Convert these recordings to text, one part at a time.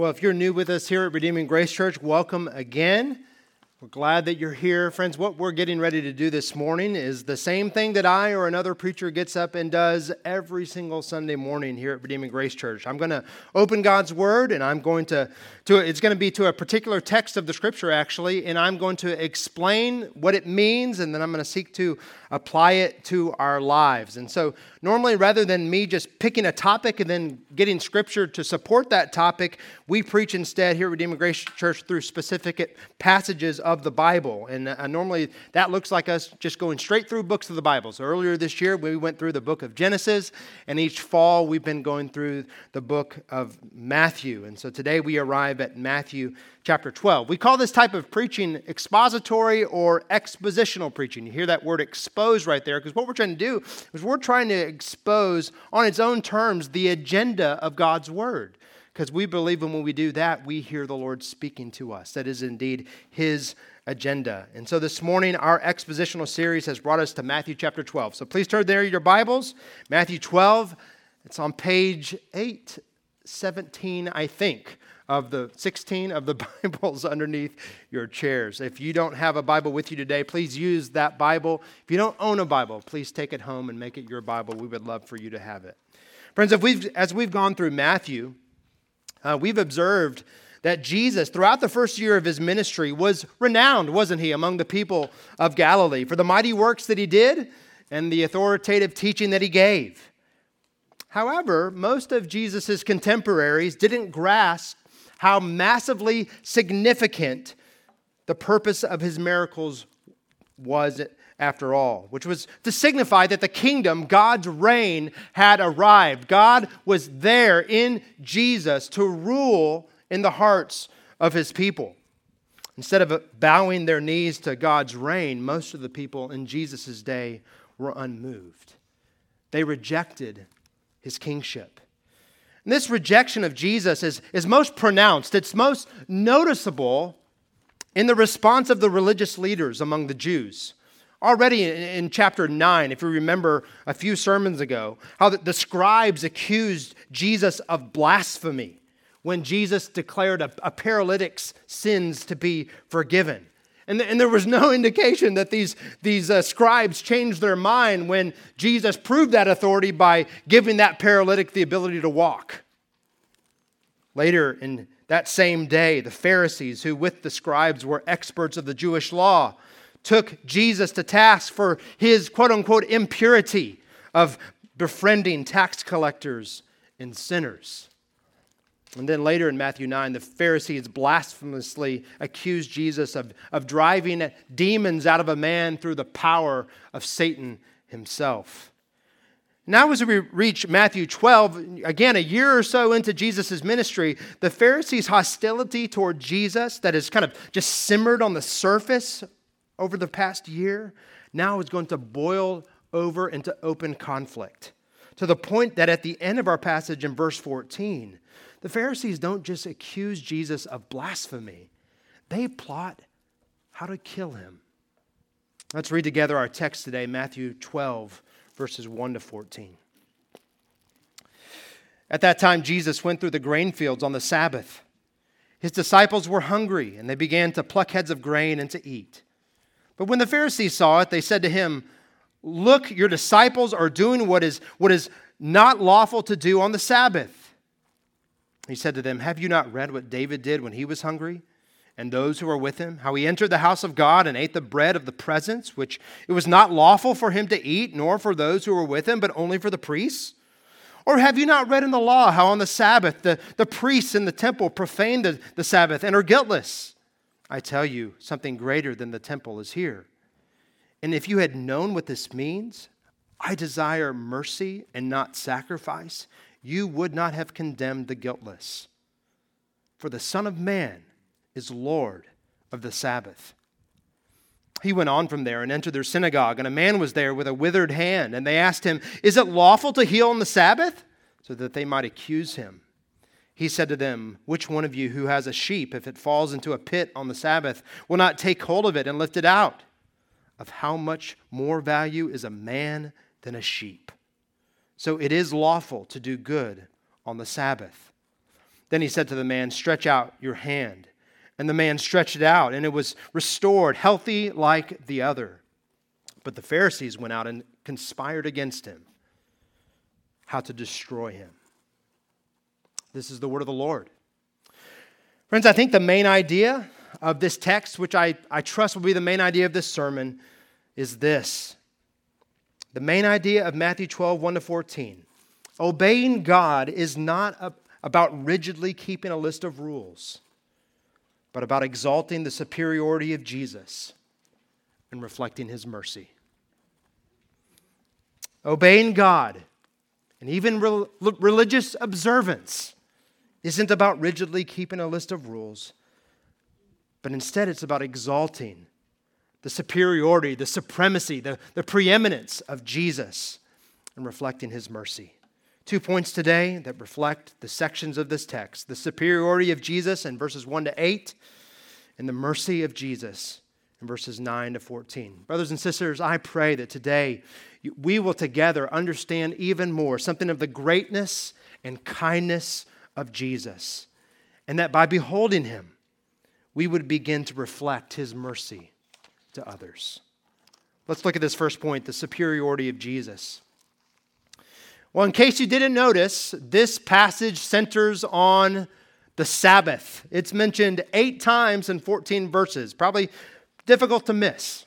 Well, if you're new with us here at Redeeming Grace Church, welcome again. We're glad that you're here. Friends, what we're getting ready to do this morning is the same thing that I or another preacher gets up and does every single Sunday morning here at Redeeming Grace Church. I'm going to open God's Word and I'm going to, to it's going to be to a particular text of the Scripture, actually, and I'm going to explain what it means and then I'm going to seek to apply it to our lives. And so, normally, rather than me just picking a topic and then getting scripture to support that topic, we preach instead here at Redeeming Grace Church through specific passages of the Bible. And uh, normally, that looks like us just going straight through books of the Bible. So, earlier this year, we went through the book of Genesis, and each fall, we've been going through the book of Matthew. And so, today, we arrive at Matthew chapter 12. We call this type of preaching expository or expositional preaching. You hear that word expose right there because what we're trying to do is we're trying to expose on its own terms the agenda of God's word. Because we believe and when we do that, we hear the Lord speaking to us. That is indeed His agenda. And so this morning, our expositional series has brought us to Matthew chapter 12. So please turn there your Bibles. Matthew 12, it's on page 817, I think of the 16 of the Bibles underneath your chairs. If you don't have a Bible with you today, please use that Bible. If you don't own a Bible, please take it home and make it your Bible. We would love for you to have it. Friends, if we've, as we've gone through Matthew, uh, we've observed that Jesus, throughout the first year of his ministry, was renowned, wasn't he, among the people of Galilee for the mighty works that he did and the authoritative teaching that he gave. However, most of Jesus' contemporaries didn't grasp how massively significant the purpose of his miracles was after all, which was to signify that the kingdom, God's reign, had arrived. God was there in Jesus to rule in the hearts of his people. Instead of bowing their knees to God's reign, most of the people in Jesus' day were unmoved. They rejected his kingship. And this rejection of Jesus is, is most pronounced, it's most noticeable in the response of the religious leaders among the Jews. Already in, chapter 9, if you remember a few sermons ago, how the, the scribes accused Jesus of blasphemy when Jesus declared a, a paralytic's sins to be forgiven. And, and there was no indication that these, these uh, scribes changed their mind when Jesus proved that authority by giving that paralytic the ability to walk. Later in that same day, the Pharisees, who with the scribes were experts of the Jewish law, took Jesus to task for his quote unquote impurity of befriending tax collectors and sinners. And then later in Matthew 9, the Pharisees blasphemously accused Jesus of, of driving demons out of a man through the power of Satan himself. Now, as we reach Matthew 12, again, a year or so into Jesus' ministry, the Pharisees' hostility toward Jesus, that has kind of just simmered on the surface over the past year, now is going to boil over into open conflict. To the point that at the end of our passage in verse 14, the Pharisees don't just accuse Jesus of blasphemy, they plot how to kill him. Let's read together our text today, Matthew 12, verses 1 to 14. At that time, Jesus went through the grain fields on the Sabbath. His disciples were hungry, and they began to pluck heads of grain and to eat. But when the Pharisees saw it, they said to him, Look, your disciples are doing what is, what is not lawful to do on the Sabbath. He said to them, Have you not read what David did when he was hungry? And those who were with him, how he entered the house of God and ate the bread of the presence, which it was not lawful for him to eat, nor for those who were with him, but only for the priests? Or have you not read in the law how on the Sabbath the, the priests in the temple profane the, the Sabbath and are guiltless? I tell you, something greater than the temple is here. And if you had known what this means, I desire mercy and not sacrifice, you would not have condemned the guiltless. For the Son of Man is Lord of the Sabbath. He went on from there and entered their synagogue, and a man was there with a withered hand. And they asked him, Is it lawful to heal on the Sabbath? So that they might accuse him. He said to them, Which one of you who has a sheep, if it falls into a pit on the Sabbath, will not take hold of it and lift it out? Of how much more value is a man than a sheep? So it is lawful to do good on the Sabbath. Then he said to the man, Stretch out your hand. And the man stretched it out, and it was restored, healthy like the other. But the Pharisees went out and conspired against him, how to destroy him. This is the word of the Lord. Friends, I think the main idea of this text, which I, I trust will be the main idea of this sermon, is this. The main idea of Matthew 12, 1 to 14. Obeying God is not a, about rigidly keeping a list of rules, but about exalting the superiority of Jesus and reflecting his mercy. Obeying God and even re- religious observance isn't about rigidly keeping a list of rules, but instead it's about exalting the superiority, the supremacy, the, the preeminence of Jesus and reflecting his mercy. Two points today that reflect the sections of this text the superiority of Jesus in verses 1 to 8, and the mercy of Jesus in verses 9 to 14. Brothers and sisters, I pray that today we will together understand even more something of the greatness and kindness of Jesus, and that by beholding him, we would begin to reflect his mercy to others. Let's look at this first point the superiority of Jesus. Well, in case you didn't notice, this passage centers on the Sabbath. It's mentioned eight times in 14 verses, probably difficult to miss.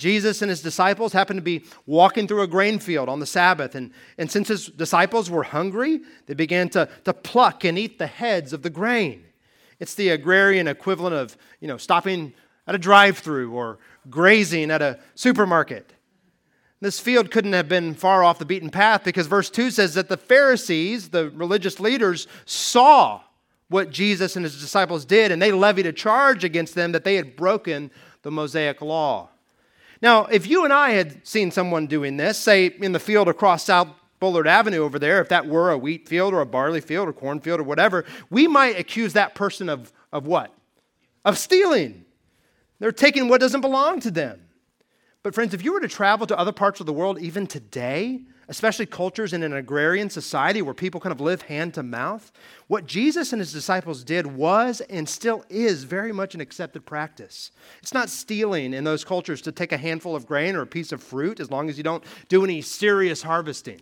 Jesus and his disciples happened to be walking through a grain field on the Sabbath. And, and since his disciples were hungry, they began to, to pluck and eat the heads of the grain. It's the agrarian equivalent of you know, stopping at a drive through or grazing at a supermarket. This field couldn't have been far off the beaten path because verse 2 says that the Pharisees, the religious leaders, saw what Jesus and his disciples did, and they levied a charge against them that they had broken the Mosaic law. Now, if you and I had seen someone doing this, say in the field across South Bullard Avenue over there, if that were a wheat field or a barley field or cornfield or whatever, we might accuse that person of, of what? Of stealing. They're taking what doesn't belong to them. But, friends, if you were to travel to other parts of the world, even today, especially cultures in an agrarian society where people kind of live hand to mouth, what Jesus and his disciples did was and still is very much an accepted practice. It's not stealing in those cultures to take a handful of grain or a piece of fruit as long as you don't do any serious harvesting.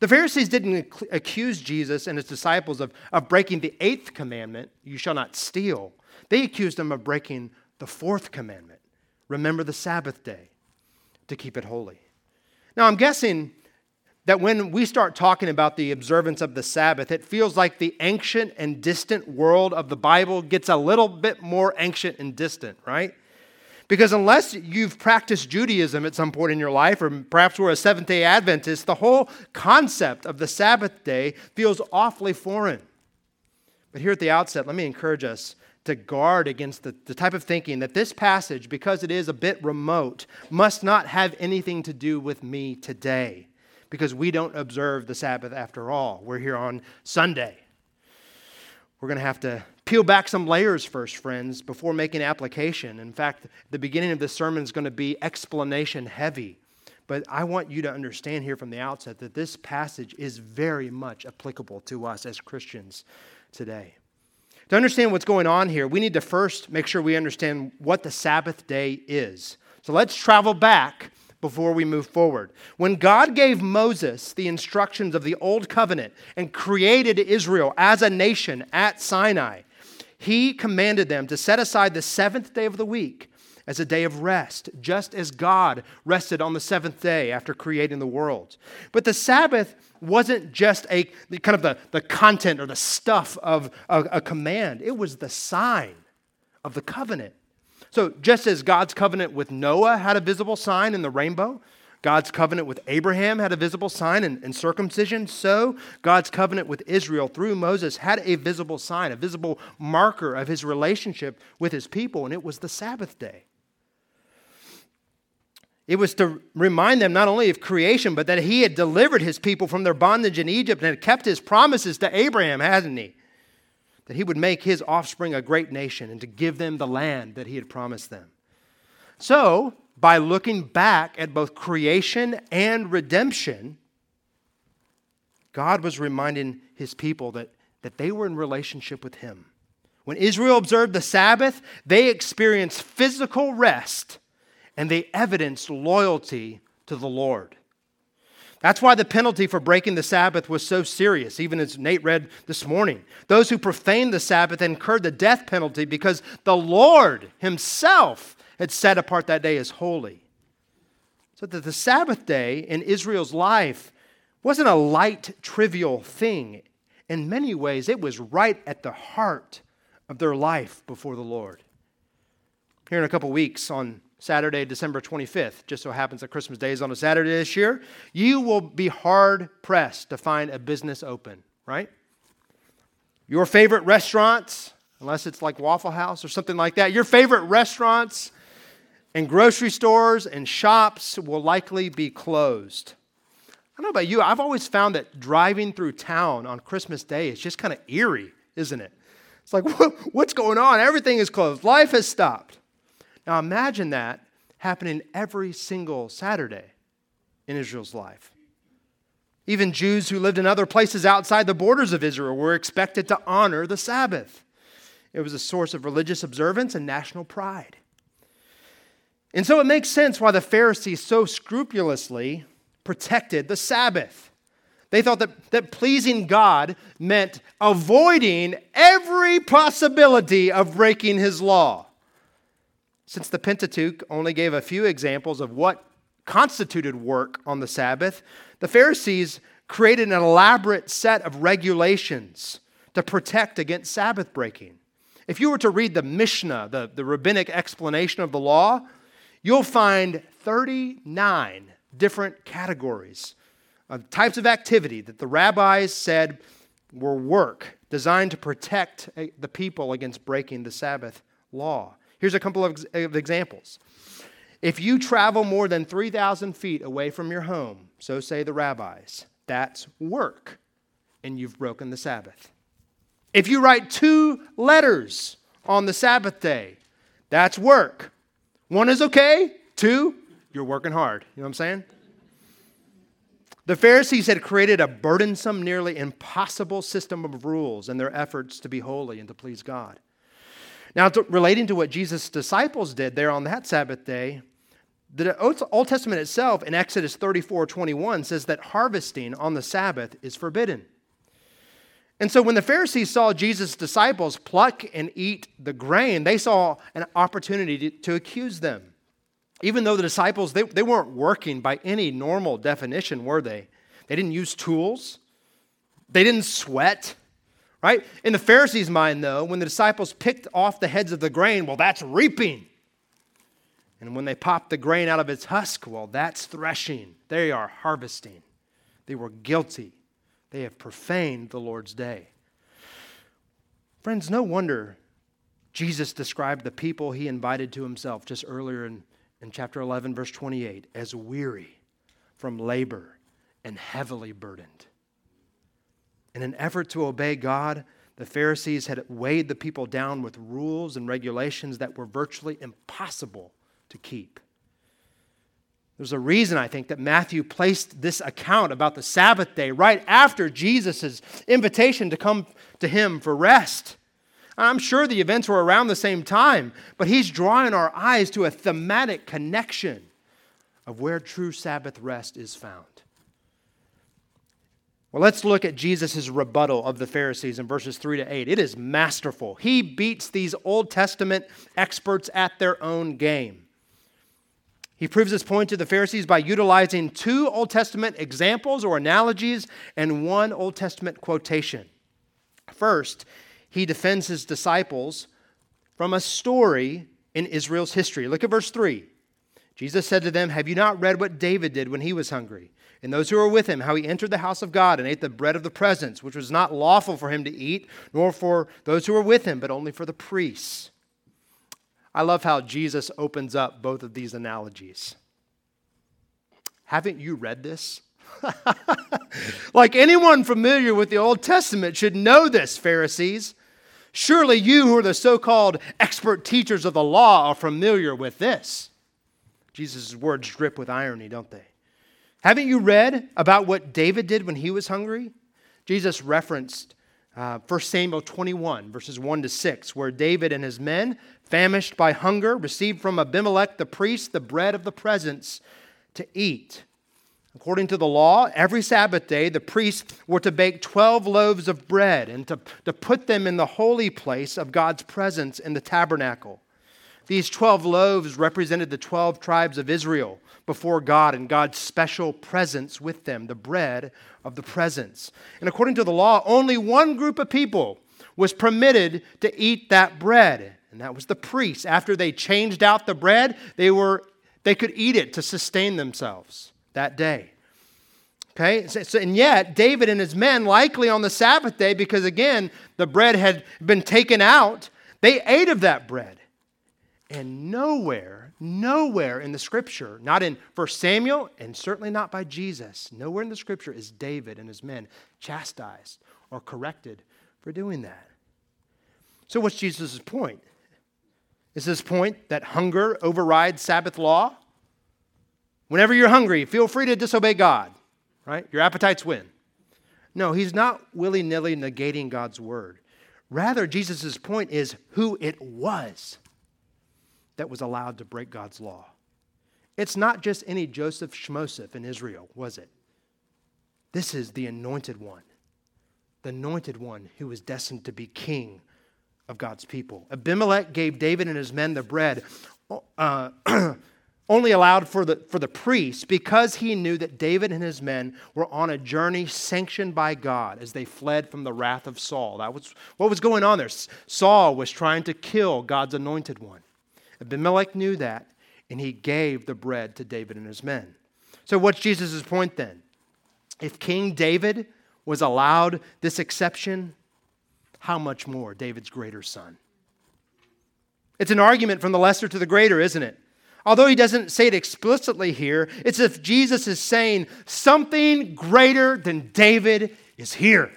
The Pharisees didn't accuse Jesus and his disciples of, of breaking the eighth commandment, you shall not steal. They accused him of breaking the fourth commandment, remember the Sabbath day to keep it holy. Now, I'm guessing that when we start talking about the observance of the Sabbath, it feels like the ancient and distant world of the Bible gets a little bit more ancient and distant, right? Because unless you've practiced Judaism at some point in your life, or perhaps we're a Seventh day Adventist, the whole concept of the Sabbath day feels awfully foreign. But here at the outset, let me encourage us to guard against the, the type of thinking that this passage, because it is a bit remote, must not have anything to do with me today, because we don't observe the Sabbath after all. We're here on Sunday. We're going to have to peel back some layers first, friends, before making application. In fact, the beginning of this sermon is going to be explanation heavy. But I want you to understand here from the outset that this passage is very much applicable to us as Christians today. To understand what's going on here, we need to first make sure we understand what the Sabbath day is. So let's travel back before we move forward. When God gave Moses the instructions of the Old Covenant and created Israel as a nation at Sinai, he commanded them to set aside the seventh day of the week as a day of rest, just as God rested on the seventh day after creating the world. But the Sabbath wasn't just a kind of the, the content or the stuff of a, a command, it was the sign of the covenant. So, just as God's covenant with Noah had a visible sign in the rainbow, God's covenant with Abraham had a visible sign in, in, circumcision. So, God's covenant with Israel through Moses had a visible sign, a visible marker of his relationship with his people, and it was the Sabbath day. It was to remind them not only of creation, but that he had delivered his people from their bondage in Egypt and had kept his promises to Abraham, hasn't he? That he would make his offspring a great nation and to give them the land that he had promised them. So, by looking back at both creation and redemption, God was reminding his people that that they were in relationship with Him. When Israel observed the Sabbath, they experienced physical rest and they evidenced loyalty to the Lord. That's why the penalty for breaking the Sabbath was so serious, even as Nate read this morning. Those who profaned the Sabbath incurred the death penalty because the Lord Himself had set apart that day as holy. So that the Sabbath day in Israel's life wasn't a light, trivial thing. In many ways, it was right at the heart of their life before the Lord. Here in a couple weeks, on Saturday, December 25th, just so happens that Christmas Day is on a Saturday this year, you will be hard pressed to find a business open, right? Your favorite restaurants, unless it's like Waffle House or something like that, your favorite restaurants and grocery stores and shops will likely be closed. I don't know about you, I've always found that driving through town on Christmas Day is just kind of eerie, isn't it? It's like, what's going on? Everything is closed, life has stopped. Now imagine that happening every single Saturday in Israel's life. Even Jews who lived in other places outside the borders of Israel were expected to honor the Sabbath. It was a source of religious observance and national pride. And so it makes sense why the Pharisees so scrupulously protected the Sabbath. They thought that, that pleasing God meant avoiding every possibility of breaking his law. Since the Pentateuch only gave a few examples of what constituted work on the Sabbath, the Pharisees created an elaborate set of regulations to protect against Sabbath breaking. If you were to read the Mishnah, the, the rabbinic explanation of the law, you'll find 39 different categories of types of activity that the rabbis said were work designed to protect eh, the people against breaking the Sabbath law. Here's a couple of, of examples. If you travel more than 3,000 feet away from your home, so say the rabbis, that's work, and you've broken the Sabbath. If you write two letters on the Sabbath day, that's work. One is okay, two, you're working hard. You know what I'm saying? The Pharisees had created a burdensome, nearly impossible system of rules in their efforts to be holy and to please God. Now, to, relating to what Jesus' disciples did there on that Sabbath day, the Old Testament itself in Exodus 34 21 says that harvesting on the Sabbath is forbidden. And so when the Pharisees saw Jesus' disciples pluck and eat the grain, they saw an opportunity to, to accuse them. Even though the disciples, they, they weren't working by any normal definition, were they? They didn't use tools, they didn't sweat, Right? In the Pharisees' mind, though, when the disciples picked off the heads of the grain, well, that's reaping. And when they popped the grain out of its husk, well, that's threshing. They are harvesting. They were guilty. They have profaned the Lord's day. Friends, no wonder Jesus described the people he invited to himself just earlier in, in chapter 11, verse 28, as weary from labor and heavily burdened. In an effort to obey God, the Pharisees had weighed the people down with rules and regulations that were virtually impossible to keep. There's a reason, I think, that Matthew placed this account about the Sabbath day right after Jesus' invitation to come to him for rest. I'm sure the events were around the same time, but he's drawing our eyes to a thematic connection of where true Sabbath rest is found. Well, let's look at Jesus' rebuttal of the Pharisees in verses 3 to 8. It is masterful. He beats these Old Testament experts at their own game. He proves his point to the Pharisees by utilizing two Old Testament examples or analogies and one Old Testament quotation. First, he defends his disciples from a story in Israel's history. Look at verse 3. Jesus said to them, Have you not read what David did when he was hungry? And those who were with him, how he entered the house of God and ate the bread of the presence, which was not lawful for him to eat, nor for those who were with him, but only for the priests. I love how Jesus opens up both of these analogies. Haven't you read this? like anyone familiar with the Old Testament should know this, Pharisees. Surely you, who are the so called expert teachers of the law, are familiar with this. Jesus' words drip with irony, don't they? Haven't you read about what David did when he was hungry? Jesus referenced uh, 1 Samuel 21, verses 1 to 6, where David and his men, famished by hunger, received from Abimelech the priest the bread of the presence to eat. According to the law, every Sabbath day the priests were to bake 12 loaves of bread and to, to put them in the holy place of God's presence in the tabernacle. These 12 loaves represented the 12 tribes of Israel before God and God's special presence with them, the bread of the presence. And according to the law, only one group of people was permitted to eat that bread, and that was the priests. After they changed out the bread, they, were, they could eat it to sustain themselves that day. Okay, so, so, and yet David and his men, likely on the Sabbath day, because again, the bread had been taken out, they ate of that bread. And nowhere, nowhere in the scripture, not in 1 Samuel and certainly not by Jesus, nowhere in the scripture is David and his men chastised or corrected for doing that. So, what's Jesus' point? Is his point that hunger overrides Sabbath law? Whenever you're hungry, feel free to disobey God, right? Your appetites win. No, he's not willy nilly negating God's word. Rather, Jesus' point is who it was that was allowed to break God's law. It's not just any Joseph Shmoseph in Israel, was it? This is the anointed one, the anointed one who was destined to be king of God's people. Abimelech gave David and his men the bread. Uh, only allowed for the, for the priests because he knew that David and his men were on a journey sanctioned by God as they fled from the wrath of Saul. That was what was going on there. Saul was trying to kill God's anointed one. Abimelech knew that, and he gave the bread to David and his men. So, what's Jesus' point then? If King David was allowed this exception, how much more David's greater son? It's an argument from the lesser to the greater, isn't it? Although he doesn't say it explicitly here, it's if Jesus is saying something greater than David is here.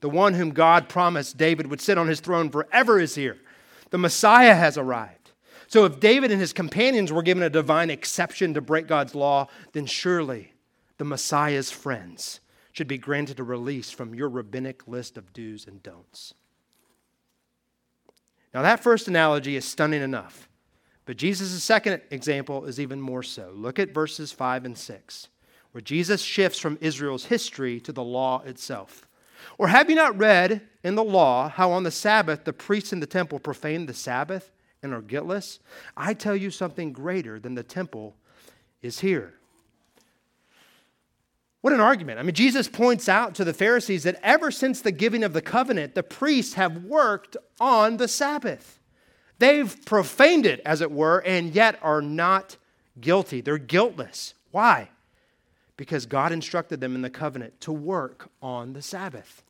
The one whom God promised David would sit on his throne forever is here. The Messiah has arrived. So if David and his companions were given a divine exception to break God's law, then surely the Messiah's friends should be granted a release from your rabbinic list of do's and don'ts. Now, that first analogy is stunning enough, but Jesus' second example is even more so. Look at verses 5 and 6, where Jesus shifts from Israel's history to the law itself. Or have you not read in the law how on the Sabbath the priests in the temple profane the Sabbath and are guiltless? I tell you something greater than the temple is here. What an argument. I mean, Jesus points out to the Pharisees that ever since the giving of the covenant, the priests have worked on the Sabbath. They've profaned it, as it were, and yet are not guilty. They're guiltless. Why? Because God instructed them in the covenant to work on the Sabbath.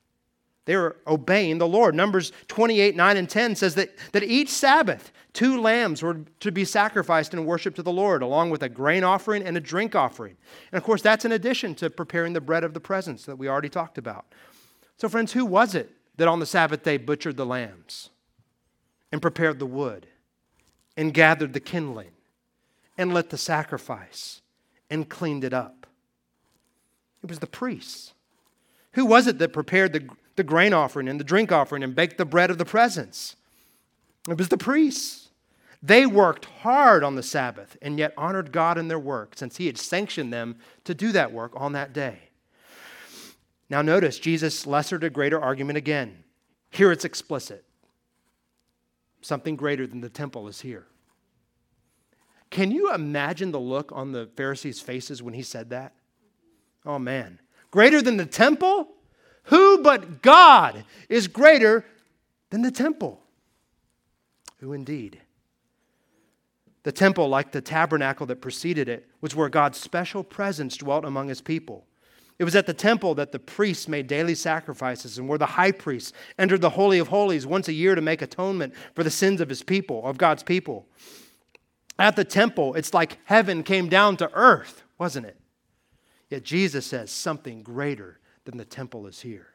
They were obeying the Lord. Numbers 28, 9, and 10 says that, that each Sabbath, two lambs were to be sacrificed in worship to the Lord, along with a grain offering and a drink offering. And of course, that's in addition to preparing the bread of the presence that we already talked about. So, friends, who was it that on the Sabbath day butchered the lambs and prepared the wood and gathered the kindling and lit the sacrifice and cleaned it up? It was the priests. Who was it that prepared the the grain offering and the drink offering and baked the bread of the presence. It was the priests. They worked hard on the Sabbath and yet honored God in their work since He had sanctioned them to do that work on that day. Now, notice Jesus' lesser to greater argument again. Here it's explicit. Something greater than the temple is here. Can you imagine the look on the Pharisees' faces when he said that? Oh, man. Greater than the temple? Who but God is greater than the temple? Who indeed? The temple, like the tabernacle that preceded it, was where God's special presence dwelt among his people. It was at the temple that the priests made daily sacrifices and where the high priest entered the Holy of Holies once a year to make atonement for the sins of his people, of God's people. At the temple, it's like heaven came down to earth, wasn't it? Yet Jesus says something greater then the temple is here.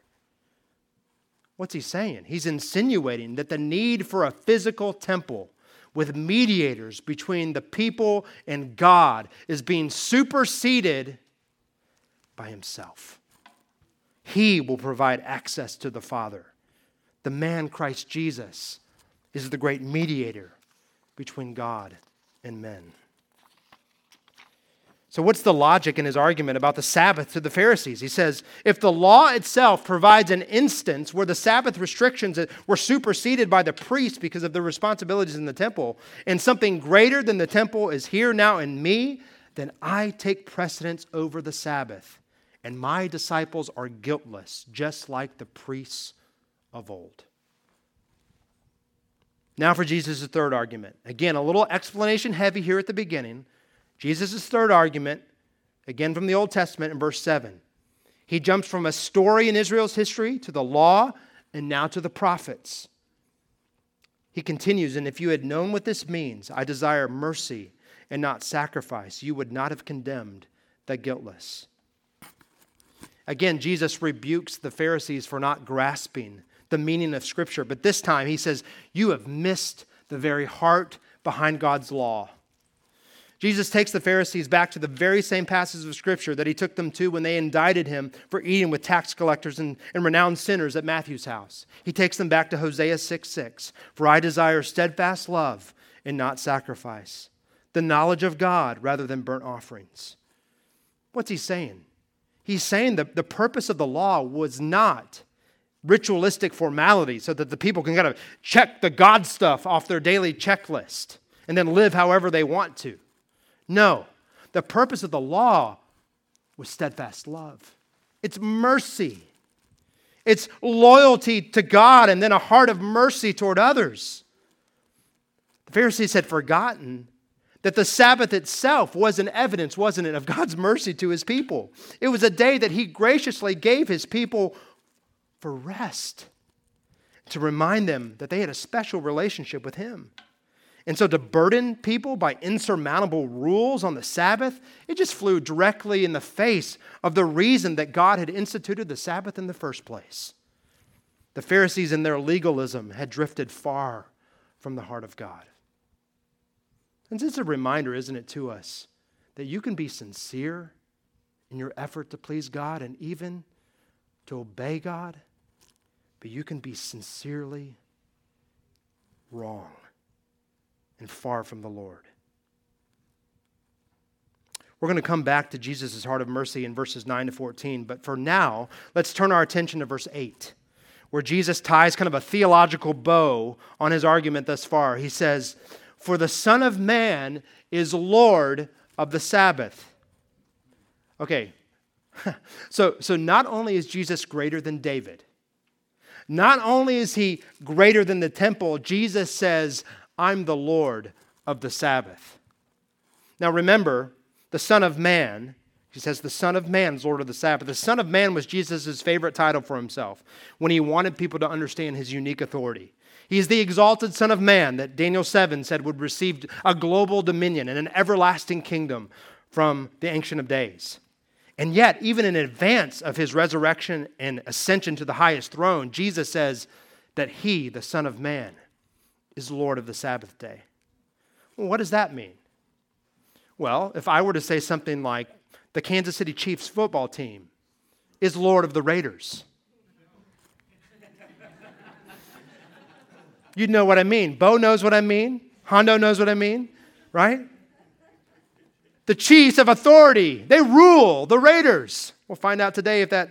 What's he saying? He's insinuating that the need for a physical temple with mediators between the people and God is being superseded by himself. He will provide access to the Father. The man, Christ Jesus, is the great mediator between God and men. So, what's the logic in his argument about the Sabbath to the Pharisees? He says, if the law itself provides an instance where the Sabbath restrictions were superseded by the priests because of their responsibilities in the temple, and something greater than the temple is here now in me, then I take precedence over the Sabbath, and my disciples are guiltless, just like the priests of old. Now for Jesus' third argument. Again, a little explanation heavy here at the beginning. Jesus' third argument, again from the Old Testament in verse 7. He jumps from a story in Israel's history to the law and now to the prophets. He continues, and if you had known what this means, I desire mercy and not sacrifice, you would not have condemned the guiltless. Again, Jesus rebukes the Pharisees for not grasping the meaning of Scripture, but this time he says, You have missed the very heart behind God's law. Jesus takes the Pharisees back to the very same passages of Scripture that he took them to when they indicted him for eating with tax collectors and, and renowned sinners at Matthew's house. He takes them back to Hosea 6 6. For I desire steadfast love and not sacrifice, the knowledge of God rather than burnt offerings. What's he saying? He's saying that the purpose of the law was not ritualistic formality so that the people can kind of check the God stuff off their daily checklist and then live however they want to. No, the purpose of the law was steadfast love, it's mercy, it's loyalty to God and then a heart of mercy toward others. The Pharisees had forgotten that the Sabbath itself was an evidence, wasn't it, of God's mercy to his people. It was a day that he graciously gave his people for rest, to remind them that they had a special relationship with him. And so to burden people by insurmountable rules on the Sabbath, it just flew directly in the face of the reason that God had instituted the Sabbath in the first place. The Pharisees, in their legalism, had drifted far from the heart of God. And it's a reminder, isn't it, to us, that you can be sincere in your effort to please God and even to obey God, but you can be sincerely wrong and far from the Lord. We're going to come back to Jesus' heart of mercy in verses 9 to 14, but for now, let's turn our attention to verse 8, where Jesus ties kind of a theological bow on his argument thus far. He says, For the Son of Man is Lord of the Sabbath. Okay, so, so not only is Jesus greater than David, not only is he greater than the temple, Jesus says, I'm the Lord of the Sabbath. Now remember, the Son of Man, he says, the Son of Man is Lord of the Sabbath. The Son of Man was Jesus' favorite title for himself when he wanted people to understand his unique authority. He is the exalted Son of Man that Daniel 7 said would receive a global dominion and an everlasting kingdom from the Ancient of Days. And yet, even in advance of his resurrection and ascension to the highest throne, Jesus says that he, the Son of Man, is Lord of the Sabbath day. Well, what does that mean? Well, if I were to say something like, the Kansas City Chiefs football team is Lord of the Raiders. You'd know what I mean. Bo knows what I mean. Hondo knows what I mean, right? The Chiefs have authority. They rule the Raiders. We'll find out today if that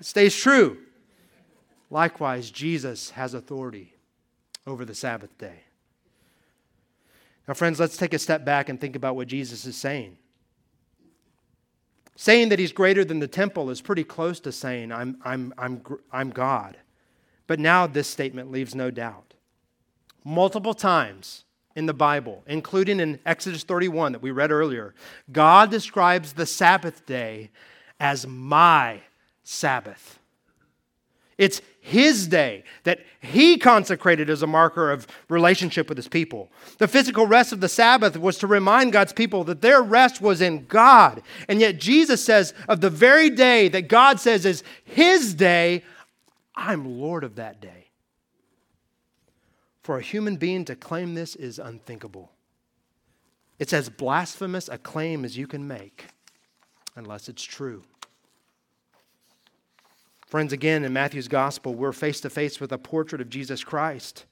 stays true. Likewise, Jesus has authority over the Sabbath day. Now, friends, let's take a step back and think about what Jesus is saying. Saying that he's greater than the temple is pretty close to saying, I'm, I'm, I'm, I'm God. But now this statement leaves no doubt. Multiple times in the Bible, including in Exodus 31 that we read earlier, God describes the Sabbath day as my Sabbath. It's his day that he consecrated as a marker of relationship with his people. The physical rest of the Sabbath was to remind God's people that their rest was in God. And yet Jesus says, of the very day that God says is his day, I'm Lord of that day. For a human being to claim this is unthinkable. It's as blasphemous a claim as you can make, unless it's true. Friends, again, in Matthew's gospel, we're face to face with a portrait of Jesus Christ,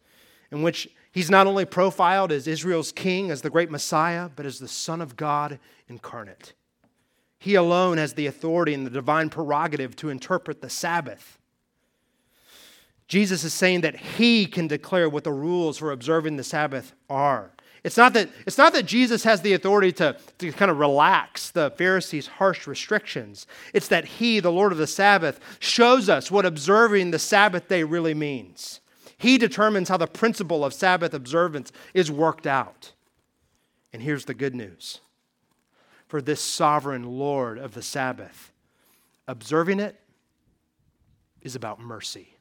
in which he's not only profiled as Israel's king, as the great Messiah, but as the Son of God incarnate. He alone has the authority and the divine prerogative to interpret the Sabbath. Jesus is saying that he can declare what the rules for observing the Sabbath are. It's not that, it's not that Jesus has the authority to, to kind of relax the Pharisees' harsh restrictions. It's that he, the Lord of the Sabbath, shows us what observing the Sabbath day really means. He determines how the principle of Sabbath observance is worked out. And here's the good news for this sovereign Lord of the Sabbath, observing it is about mercy.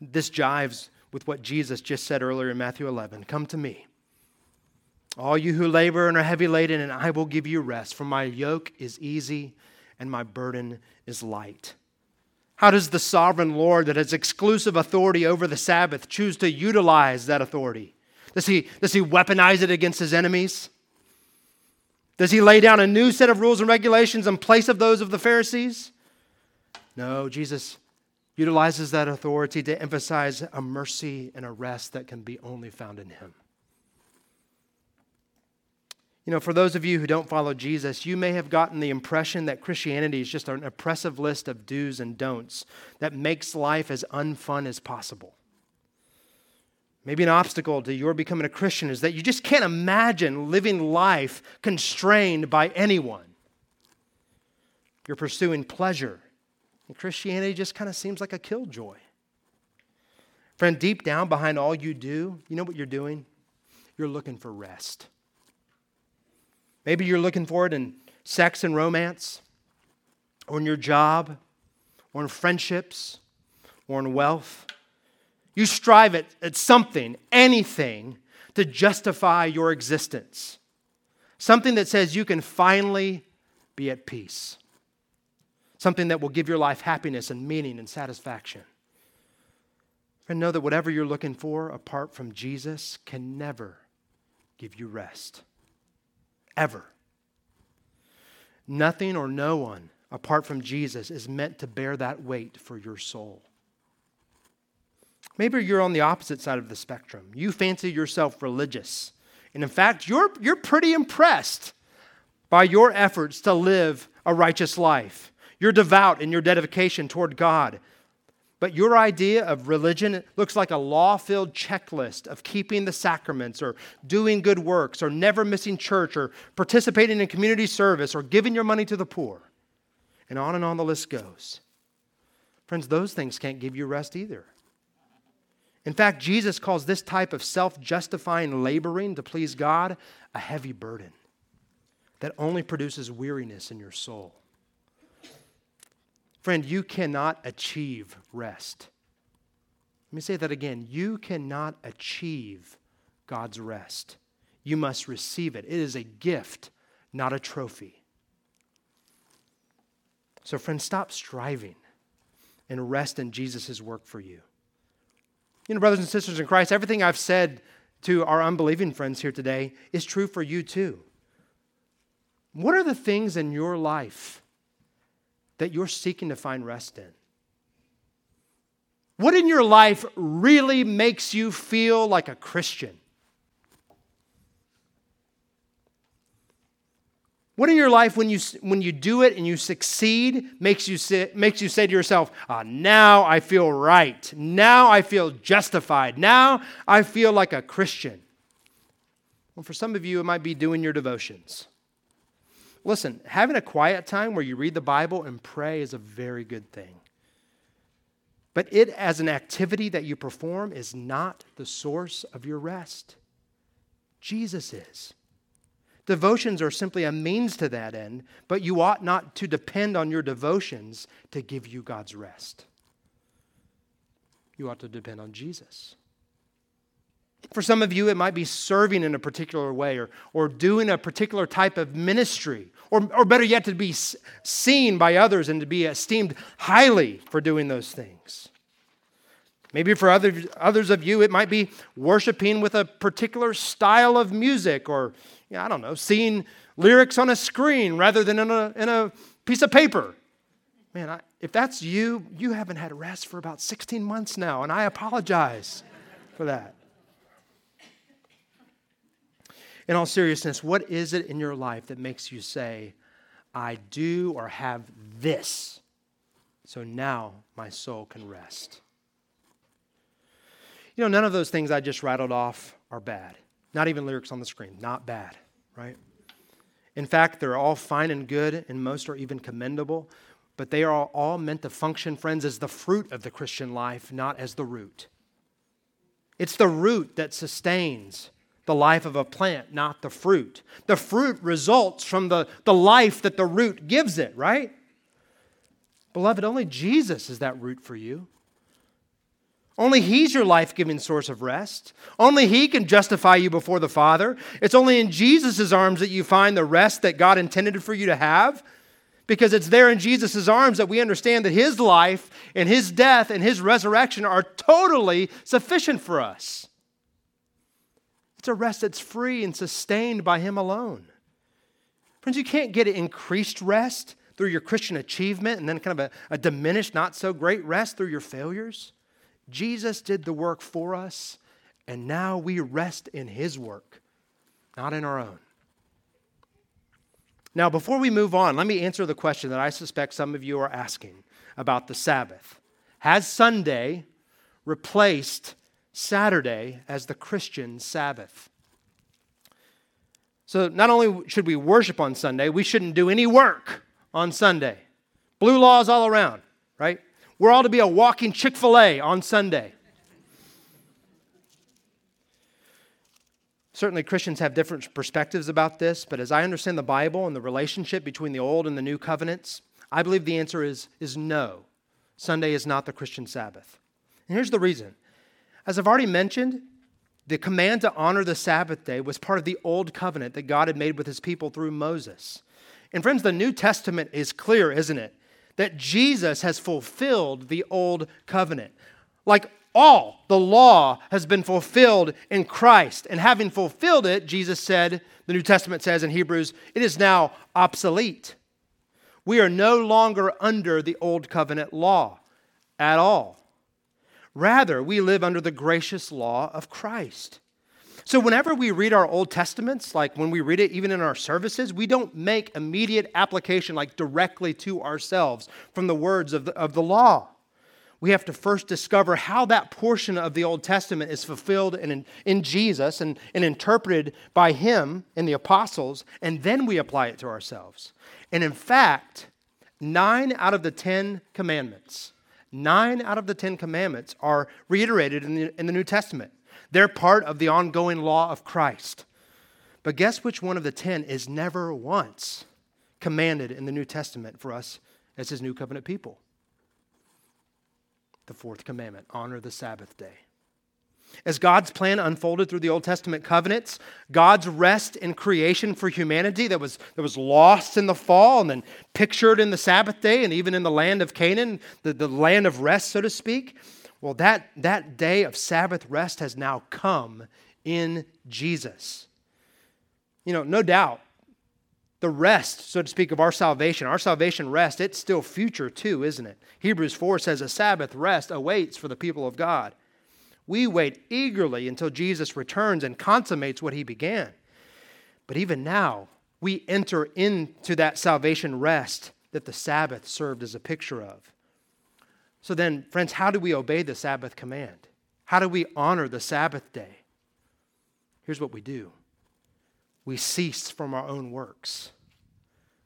This jives with what Jesus just said earlier in Matthew 11 Come to me, all you who labor and are heavy laden, and I will give you rest, for my yoke is easy and my burden is light. How does the sovereign Lord, that has exclusive authority over the Sabbath, choose to utilize that authority? Does he, does he weaponize it against his enemies? Does he lay down a new set of rules and regulations in place of those of the Pharisees? No, Jesus utilizes that authority to emphasize a mercy and a rest that can be only found in Him. You know, for those of you who don't follow Jesus, you may have gotten the impression that Christianity is just an oppressive list of do's and don'ts that makes life as unfun as possible. Maybe an obstacle to your becoming a Christian is that you just can't imagine living life constrained by anyone. You're pursuing pleasure and Christianity just kind of seems like a killjoy. Friend, deep down behind all you do, you know what you're doing? You're looking for rest. Maybe you're looking for it in sex and romance, or in your job, or in friendships, or in wealth. You strive at, at something, anything, to justify your existence. Something that says you can finally be at peace something that will give your life happiness and meaning and satisfaction. And know that whatever you're looking for apart from Jesus can never give you rest. Ever. Nothing or no one apart from Jesus is meant to bear that weight for your soul. Maybe you're on the opposite side of the spectrum. You fancy yourself religious. And in fact, you're, you're pretty impressed by your efforts to live a righteous life. You're devout in your dedication toward God. But your idea of religion looks like a law filled checklist of keeping the sacraments or doing good works or never missing church or participating in community service or giving your money to the poor. And on and on the list goes. Friends, those things can't give you rest either. In fact, Jesus calls this type of self justifying laboring to please God a heavy burden that only produces weariness in your soul. Friend, you cannot achieve rest. Let me say that again. You cannot achieve God's rest. You must receive it. It is a gift, not a trophy. So, friend, stop striving and rest in Jesus' work for you. You know, brothers and sisters in Christ, everything I've said to our unbelieving friends here today is true for you too. What are the things in your life that you're seeking to find rest in? What in your life really makes you feel like a Christian? What in your life, when you, when you do it and you succeed, makes you, say, makes you say to yourself, ah, now I feel right. Now I feel justified. Now I feel like a Christian? Well, for some of you, it might be doing your devotions. Listen, having a quiet time where you read the Bible and pray is a very good thing. But it, as an activity that you perform, is not the source of your rest. Jesus is. Devotions are simply a means to that end, but you ought not to depend on your devotions to give you God's rest. You ought to depend on Jesus. For some of you, it might be serving in a particular way or, or doing a particular type of ministry, or, or better yet, to be seen by others and to be esteemed highly for doing those things. Maybe for other, others of you, it might be worshiping with a particular style of music or, you know, I don't know, seeing lyrics on a screen rather than in a, in a piece of paper. Man, I, if that's you, you haven't had rest for about 16 months now, and I apologize for that. In all seriousness, what is it in your life that makes you say, I do or have this, so now my soul can rest? You know, none of those things I just rattled off are bad. Not even lyrics on the screen. Not bad, right? In fact, they're all fine and good, and most are even commendable, but they are all meant to function, friends, as the fruit of the Christian life, not as the root. It's the root that sustains the life of a plant, not the fruit. The fruit results from the, the life that the root gives it, right? Beloved, only Jesus is that root for you. Only He's your life giving source of rest. Only He can justify you before the Father. It's only in Jesus' arms that you find the rest that God intended for you to have. Because it's there in Jesus' arms that we understand that His life and His death and His resurrection are totally sufficient for us. It's a rest that's free and sustained by Him alone. Friends, you can't get increased rest through your Christian achievement and then kind of a, a diminished, not so great rest through your failures. Jesus did the work for us, and now we rest in his work, not in our own. Now, before we move on, let me answer the question that I suspect some of you are asking about the Sabbath. Has Sunday replaced Saturday as the Christian Sabbath? So, not only should we worship on Sunday, we shouldn't do any work on Sunday. Blue laws all around, right? We're all to be a walking Chick fil A on Sunday. Certainly, Christians have different perspectives about this, but as I understand the Bible and the relationship between the Old and the New covenants, I believe the answer is, is no. Sunday is not the Christian Sabbath. And here's the reason. As I've already mentioned, the command to honor the Sabbath day was part of the Old covenant that God had made with his people through Moses. And friends, the New Testament is clear, isn't it? that Jesus has fulfilled the old covenant. Like all, the law has been fulfilled in Christ. And having fulfilled it, Jesus said, the New Testament says in Hebrews, it is now obsolete. We are no longer under the old covenant law at all. Rather, we live under the gracious law of Christ. So, whenever we read our Old Testaments, like when we read it even in our services, we don't make immediate application, like directly to ourselves from the words of the, of the law. We have to first discover how that portion of the Old Testament is fulfilled in, in Jesus and, and interpreted by Him and the apostles, and then we apply it to ourselves. And in fact, nine out of the Ten Commandments, nine out of the Ten Commandments are reiterated in the, in the New Testament. They're part of the ongoing law of Christ. But guess which one of the ten is never once commanded in the New Testament for us as his new covenant people? The fourth commandment honor the Sabbath day. As God's plan unfolded through the Old Testament covenants, God's rest in creation for humanity that was, that was lost in the fall and then pictured in the Sabbath day and even in the land of Canaan, the, the land of rest, so to speak, well, that, that day of Sabbath rest has now come in Jesus. You know, no doubt, the rest, so to speak, of our salvation, our salvation rest, it's still future too, isn't it? Hebrews 4 says a Sabbath rest awaits for the people of God. We wait eagerly until Jesus returns and consummates what he began. But even now, we enter into that salvation rest that the Sabbath served as a picture of. So then, friends, how do we obey the Sabbath command? How do we honor the Sabbath day? Here's what we do we cease from our own works.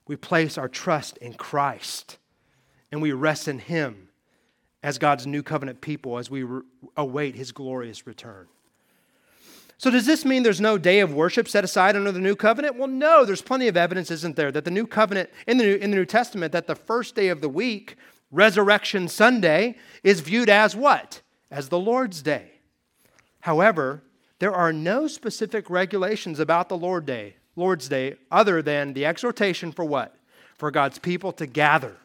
We place our trust in Christ and we rest in Him as God's new covenant people as we re- await His glorious return. So, does this mean there's no day of worship set aside under the new covenant? Well, no, there's plenty of evidence, isn't there, that the new covenant in the New, in the new Testament, that the first day of the week Resurrection Sunday is viewed as what? As the Lord's Day. However, there are no specific regulations about the Lord Day, Lord's Day other than the exhortation for what? For God's people to gather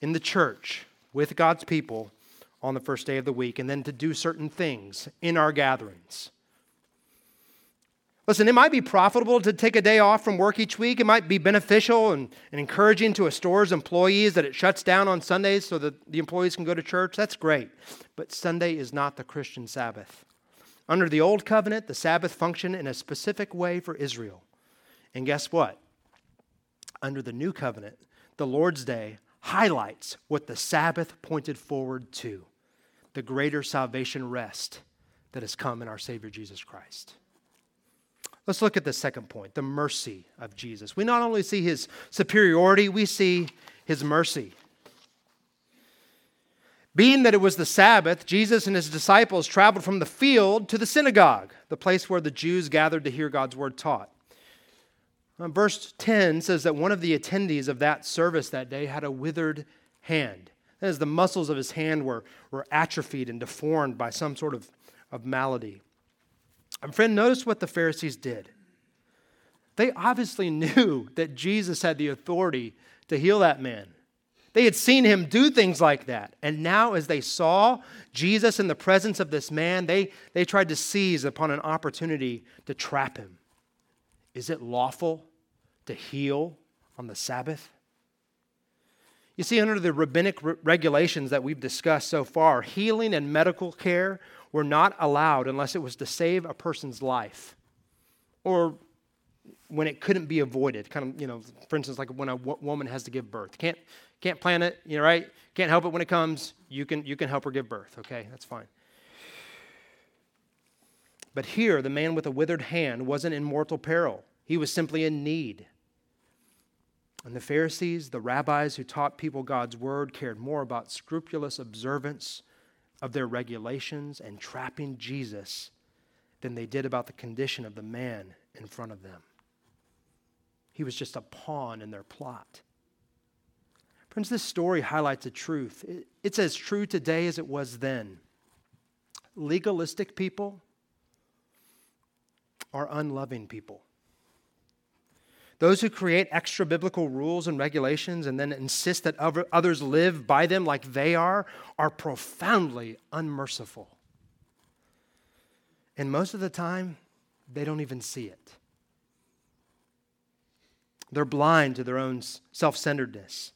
in the church with God's people on the first day of the week and then to do certain things in our gatherings. Listen, it might be profitable to take a day off from work each week. It might be beneficial and, and, encouraging to a store's employees that it shuts down on Sundays so that the employees can go to church. That's great. But Sunday is not the Christian Sabbath. Under the Old Covenant, the Sabbath functioned in a specific way for Israel. And guess what? Under the New Covenant, the Lord's Day highlights what the Sabbath pointed forward to the greater salvation rest that has come in our Savior Jesus Christ. Let's look at the second point the mercy of Jesus. We not only see his superiority, we see his mercy. Being that it was the Sabbath, Jesus and his disciples traveled from the field to the synagogue, the place where the Jews gathered to hear God's word taught. Uh, verse 10 says that one of the attendees of that service that day had a withered hand. That is, the muscles of his hand were, were atrophied and deformed by some sort of, of malady. And friend, notice what the Pharisees did. They obviously knew that Jesus had the authority to heal that man. They had seen him do things like that. And now, as they saw Jesus in the presence of this man, they, they tried to seize upon an opportunity to trap him. Is it lawful to heal on the Sabbath? You see, under the rabbinic re- regulations that we've discussed so far, healing and medical care were not allowed unless it was to save a person's life or when it couldn't be avoided. Kind of, you know, for instance, like when a w- woman has to give birth. Can't, can't plan it, you know, right? Can't help it when it comes. You can, you can help her give birth, okay? That's fine. But here, the man with a withered hand wasn't in mortal peril, he was simply in need. And the Pharisees, the rabbis who taught people God's word, cared more about scrupulous observance of their regulations and trapping Jesus than they did about the condition of the man in front of them. He was just a pawn in their plot. Friends, this story highlights a truth. It's as true today as it was then. Legalistic people are unloving people. Those who create extra biblical rules and regulations and then insist that others live by them like they are are profoundly unmerciful. And most of the time, they don't even see it. They're blind to their own self centeredness.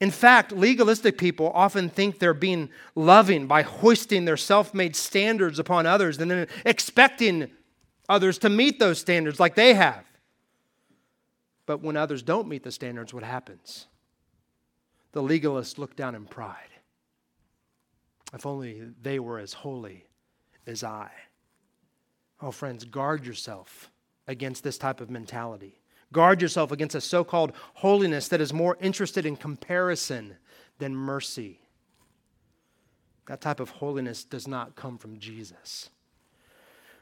In fact, legalistic people often think they're being loving by hoisting their self made standards upon others and then expecting others to meet those standards like they have. But when others don't meet the standards, what happens? The legalists look down in pride. If only they were as holy as I. Oh, friends, guard yourself against this type of mentality. Guard yourself against a so called holiness that is more interested in comparison than mercy. That type of holiness does not come from Jesus.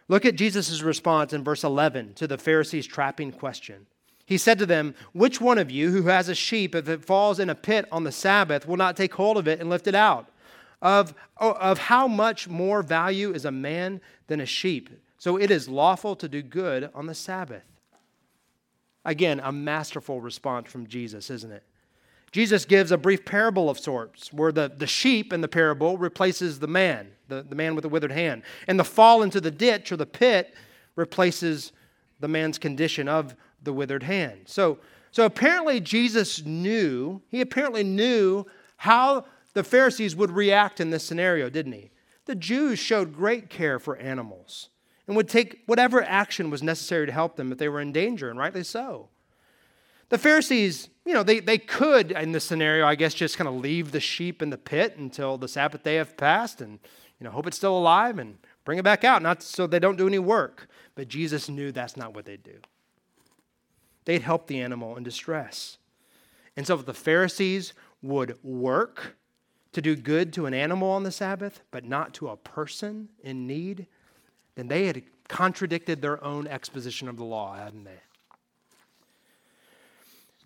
Look at Jesus' response in verse 11 to the Pharisees' trapping question. He said to them, Which one of you who has a sheep, if it falls in a pit on the Sabbath, will not take hold of it and lift it out? Of, oh, of how much more value is a man than a sheep? So it is lawful to do good on the Sabbath. Again, a masterful response from Jesus, isn't it? Jesus gives a brief parable of sorts where the, the sheep in the parable replaces the man, the, the man with the withered hand. And the fall into the ditch or the pit replaces the man's condition of the withered hand. So, so apparently, Jesus knew, he apparently knew how the Pharisees would react in this scenario, didn't he? The Jews showed great care for animals and would take whatever action was necessary to help them if they were in danger, and rightly so. The Pharisees, you know, they, they could, in this scenario, I guess, just kind of leave the sheep in the pit until the Sabbath day have passed and, you know, hope it's still alive and bring it back out, not so they don't do any work. But Jesus knew that's not what they'd do they'd help the animal in distress. And so if the Pharisees would work to do good to an animal on the Sabbath, but not to a person in need, then they had contradicted their own exposition of the law, hadn't they?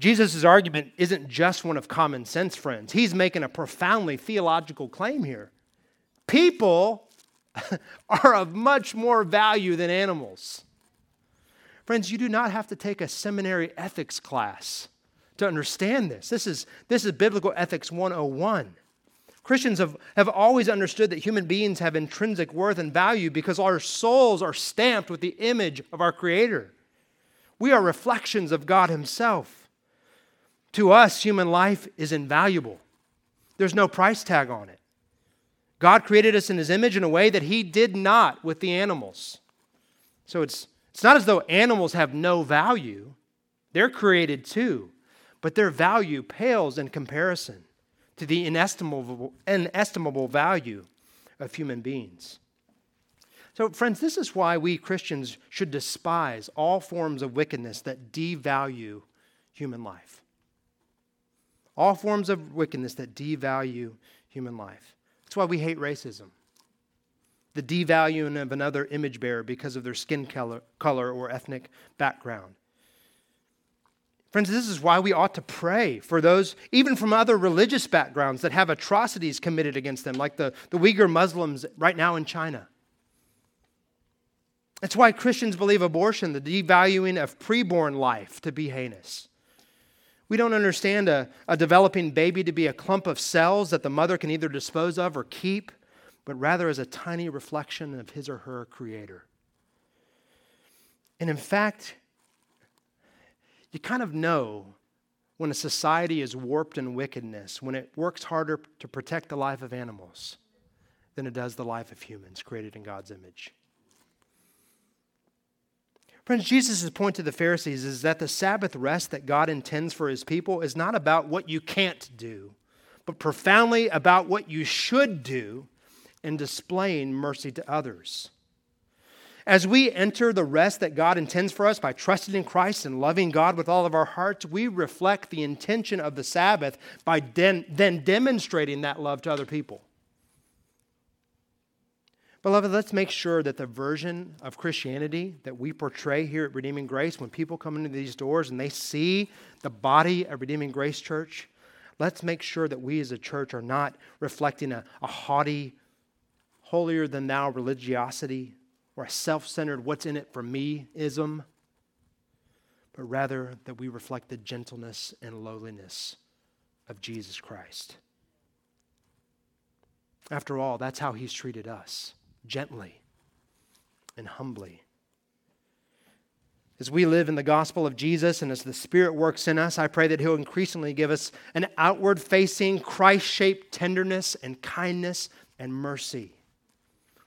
Jesus' argument isn't just one of common sense, friends. He's making a profoundly theological claim here. People are of much more value than animals. Friends, you do not have to take a seminary ethics class to understand this. This is, this is Biblical Ethics 101. Christians have, have always understood that human beings have intrinsic worth and value because our souls are stamped with the image of our Creator. We are reflections of God Himself. To us, human life is invaluable, there's no price tag on it. God created us in His image in a way that He did not with the animals. So it's, it's not as though animals have no value, they're created too, but their value pales in comparison to the inestimable, inestimable value of human beings. So, friends, this is why we Christians should despise all forms of wickedness that devalue human life. All forms of wickedness that devalue human life. That's why we hate racism. The devaluing of another image bearer because of their skin color, color or ethnic background. Friends, this is why we ought to pray for those, even from other religious backgrounds, that have atrocities committed against them, like the, the Uyghur Muslims right now in China. That's why Christians believe abortion, the devaluing of preborn life, to be heinous. We don't understand a, a developing baby to be a clump of cells that the mother can either dispose of or keep, but rather as a tiny reflection of his or her creator. And in fact, you kind of know when a society is warped in wickedness, when it works harder to protect the life of animals than it does the life of humans created in God's image. Friends, Jesus' point to the Pharisees is that the Sabbath rest that God intends for his people is not about what you can't do, but profoundly about what you should do in displaying mercy to others. As we enter the rest that God intends for us by trusting in Christ and loving God with all of our hearts, we reflect the intention of the Sabbath by den- then demonstrating that love to other people. Beloved, let's make sure that the version of Christianity that we portray here at Redeeming Grace, when people come into these doors and they see the body of Redeeming Grace Church, let's make sure that we as a church are not reflecting a, a haughty, holier than thou religiosity or a self centered, what's in it for me ism, but rather that we reflect the gentleness and lowliness of Jesus Christ. After all, that's how he's treated us gently and humbly. As we live in the gospel of Jesus and as the Spirit works in us, I pray that He'll increasingly give us an outward facing, Christ shaped tenderness and kindness and mercy.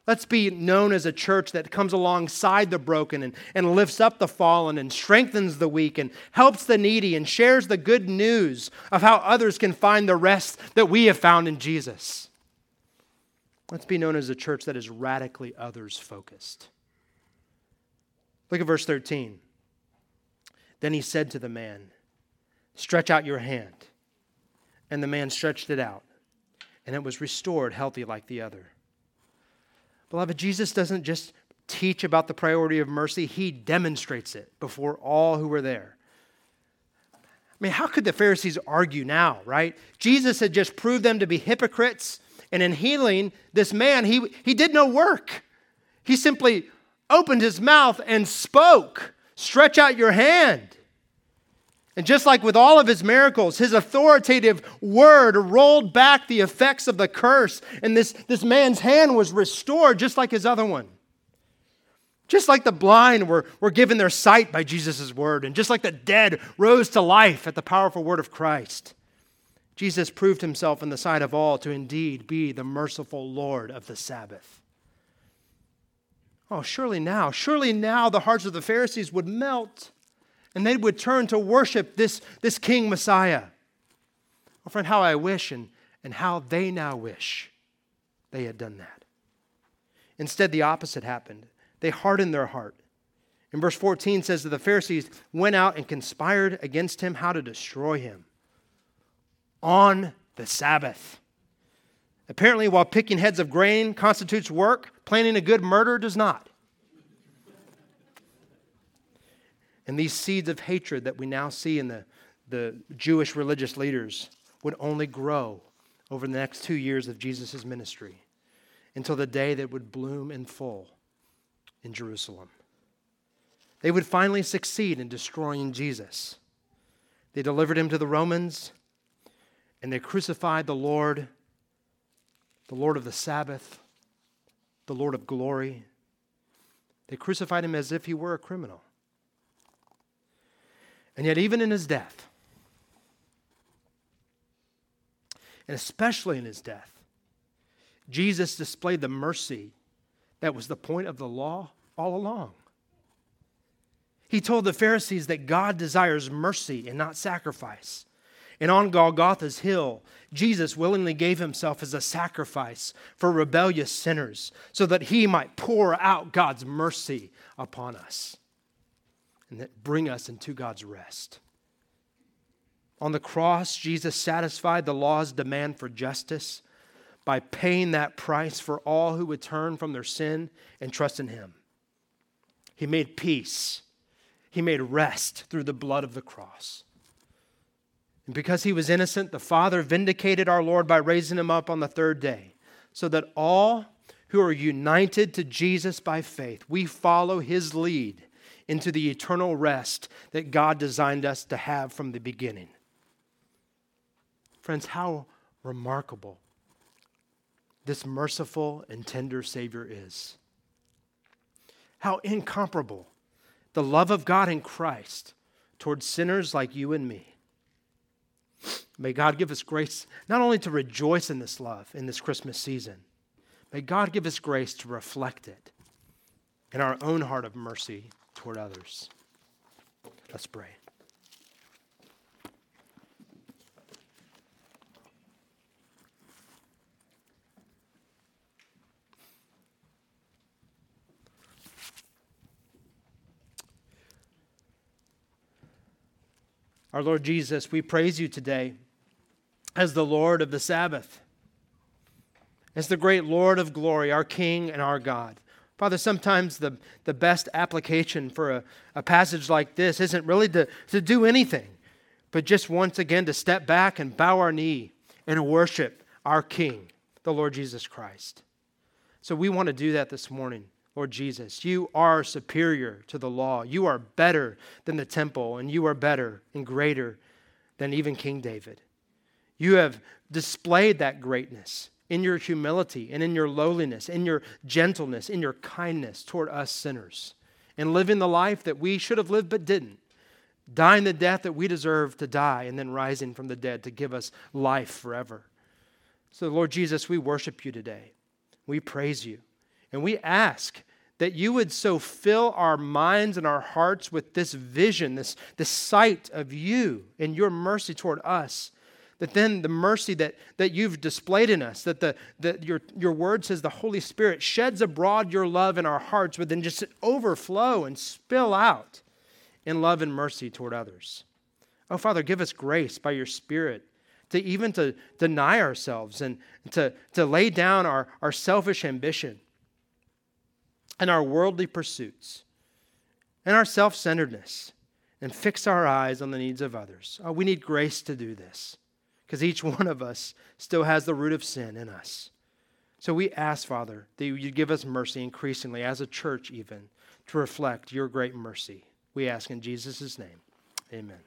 Let's be known as a church that comes alongside the broken and, and lifts up the fallen and strengthens the weak and helps the needy and shares the good news of how others can find the rest that we have found in Jesus. Let's be known as a church that is radically others focused. Look at verse 13. Then he said to the man, Stretch out your hand. And the man stretched it out, and it was restored healthy like the other. Beloved, Jesus doesn't just teach about the priority of mercy, he demonstrates it before all who were there. I mean, how could the Pharisees argue now, right? Jesus had just proved them to be hypocrites, and in healing this man, he, he did no work. He simply opened his mouth and spoke. Stretch out your hand. And just like with all of his miracles, his authoritative word rolled back the effects of the curse, and this, this man's hand was restored just like his other one. Just like the blind were, were given their sight by Jesus' word, and just like the dead rose to life at the powerful word of Christ, Jesus proved himself in the sight of all to indeed be the merciful Lord of the Sabbath. Oh, surely now, surely now the hearts of the Pharisees would melt and they would turn to worship this, this King Messiah. Oh, friend, how I wish and, and how they now wish they had done that. Instead, the opposite happened. They hardened their heart. In verse 14 says that the Pharisees went out and conspired against him how to destroy him on the Sabbath. Apparently, while picking heads of grain constitutes work, planning a good murder does not. And these seeds of hatred that we now see in the, the Jewish religious leaders would only grow over the next two years of Jesus' ministry until the day that would bloom in full in Jerusalem. They would finally succeed in destroying Jesus. They delivered him to the Romans and they crucified the Lord the Lord of the Sabbath, the Lord of glory. They crucified him as if he were a criminal. And yet, even in his death, and especially in his death, Jesus displayed the mercy that was the point of the law all along. He told the Pharisees that God desires mercy and not sacrifice. And on Golgotha's hill, Jesus willingly gave himself as a sacrifice for rebellious sinners so that he might pour out God's mercy upon us and that bring us into God's rest. On the cross, Jesus satisfied the law's demand for justice by paying that price for all who would turn from their sin and trust in him. He made peace, he made rest through the blood of the cross. And because he was innocent, the Father vindicated our Lord by raising him up on the third day, so that all who are united to Jesus by faith, we follow his lead into the eternal rest that God designed us to have from the beginning. Friends, how remarkable this merciful and tender Savior is. How incomparable the love of God in Christ towards sinners like you and me. May God give us grace not only to rejoice in this love in this Christmas season, may God give us grace to reflect it in our own heart of mercy toward others. Let's pray. Our Lord Jesus, we praise you today as the Lord of the Sabbath, as the great Lord of glory, our King and our God. Father, sometimes the, the best application for a, a passage like this isn't really to, to do anything, but just once again to step back and bow our knee and worship our King, the Lord Jesus Christ. So we want to do that this morning. Lord Jesus, you are superior to the law. You are better than the temple, and you are better and greater than even King David. You have displayed that greatness in your humility and in your lowliness, in your gentleness, in your kindness toward us sinners, and living the life that we should have lived but didn't, dying the death that we deserve to die, and then rising from the dead to give us life forever. So, Lord Jesus, we worship you today. We praise you. And we ask that you would so fill our minds and our hearts with this vision, this, this sight of you and your mercy toward us that then the mercy that, that you've displayed in us, that, the, that your, your word says the Holy Spirit sheds abroad your love in our hearts, but then just overflow and spill out in love and mercy toward others. Oh, Father, give us grace by your Spirit to even to deny ourselves and to, to lay down our, our selfish ambition and our worldly pursuits and our self centeredness and fix our eyes on the needs of others. Oh, we need grace to do this because each one of us still has the root of sin in us. So we ask, Father, that you give us mercy increasingly, as a church even, to reflect your great mercy. We ask in Jesus' name. Amen.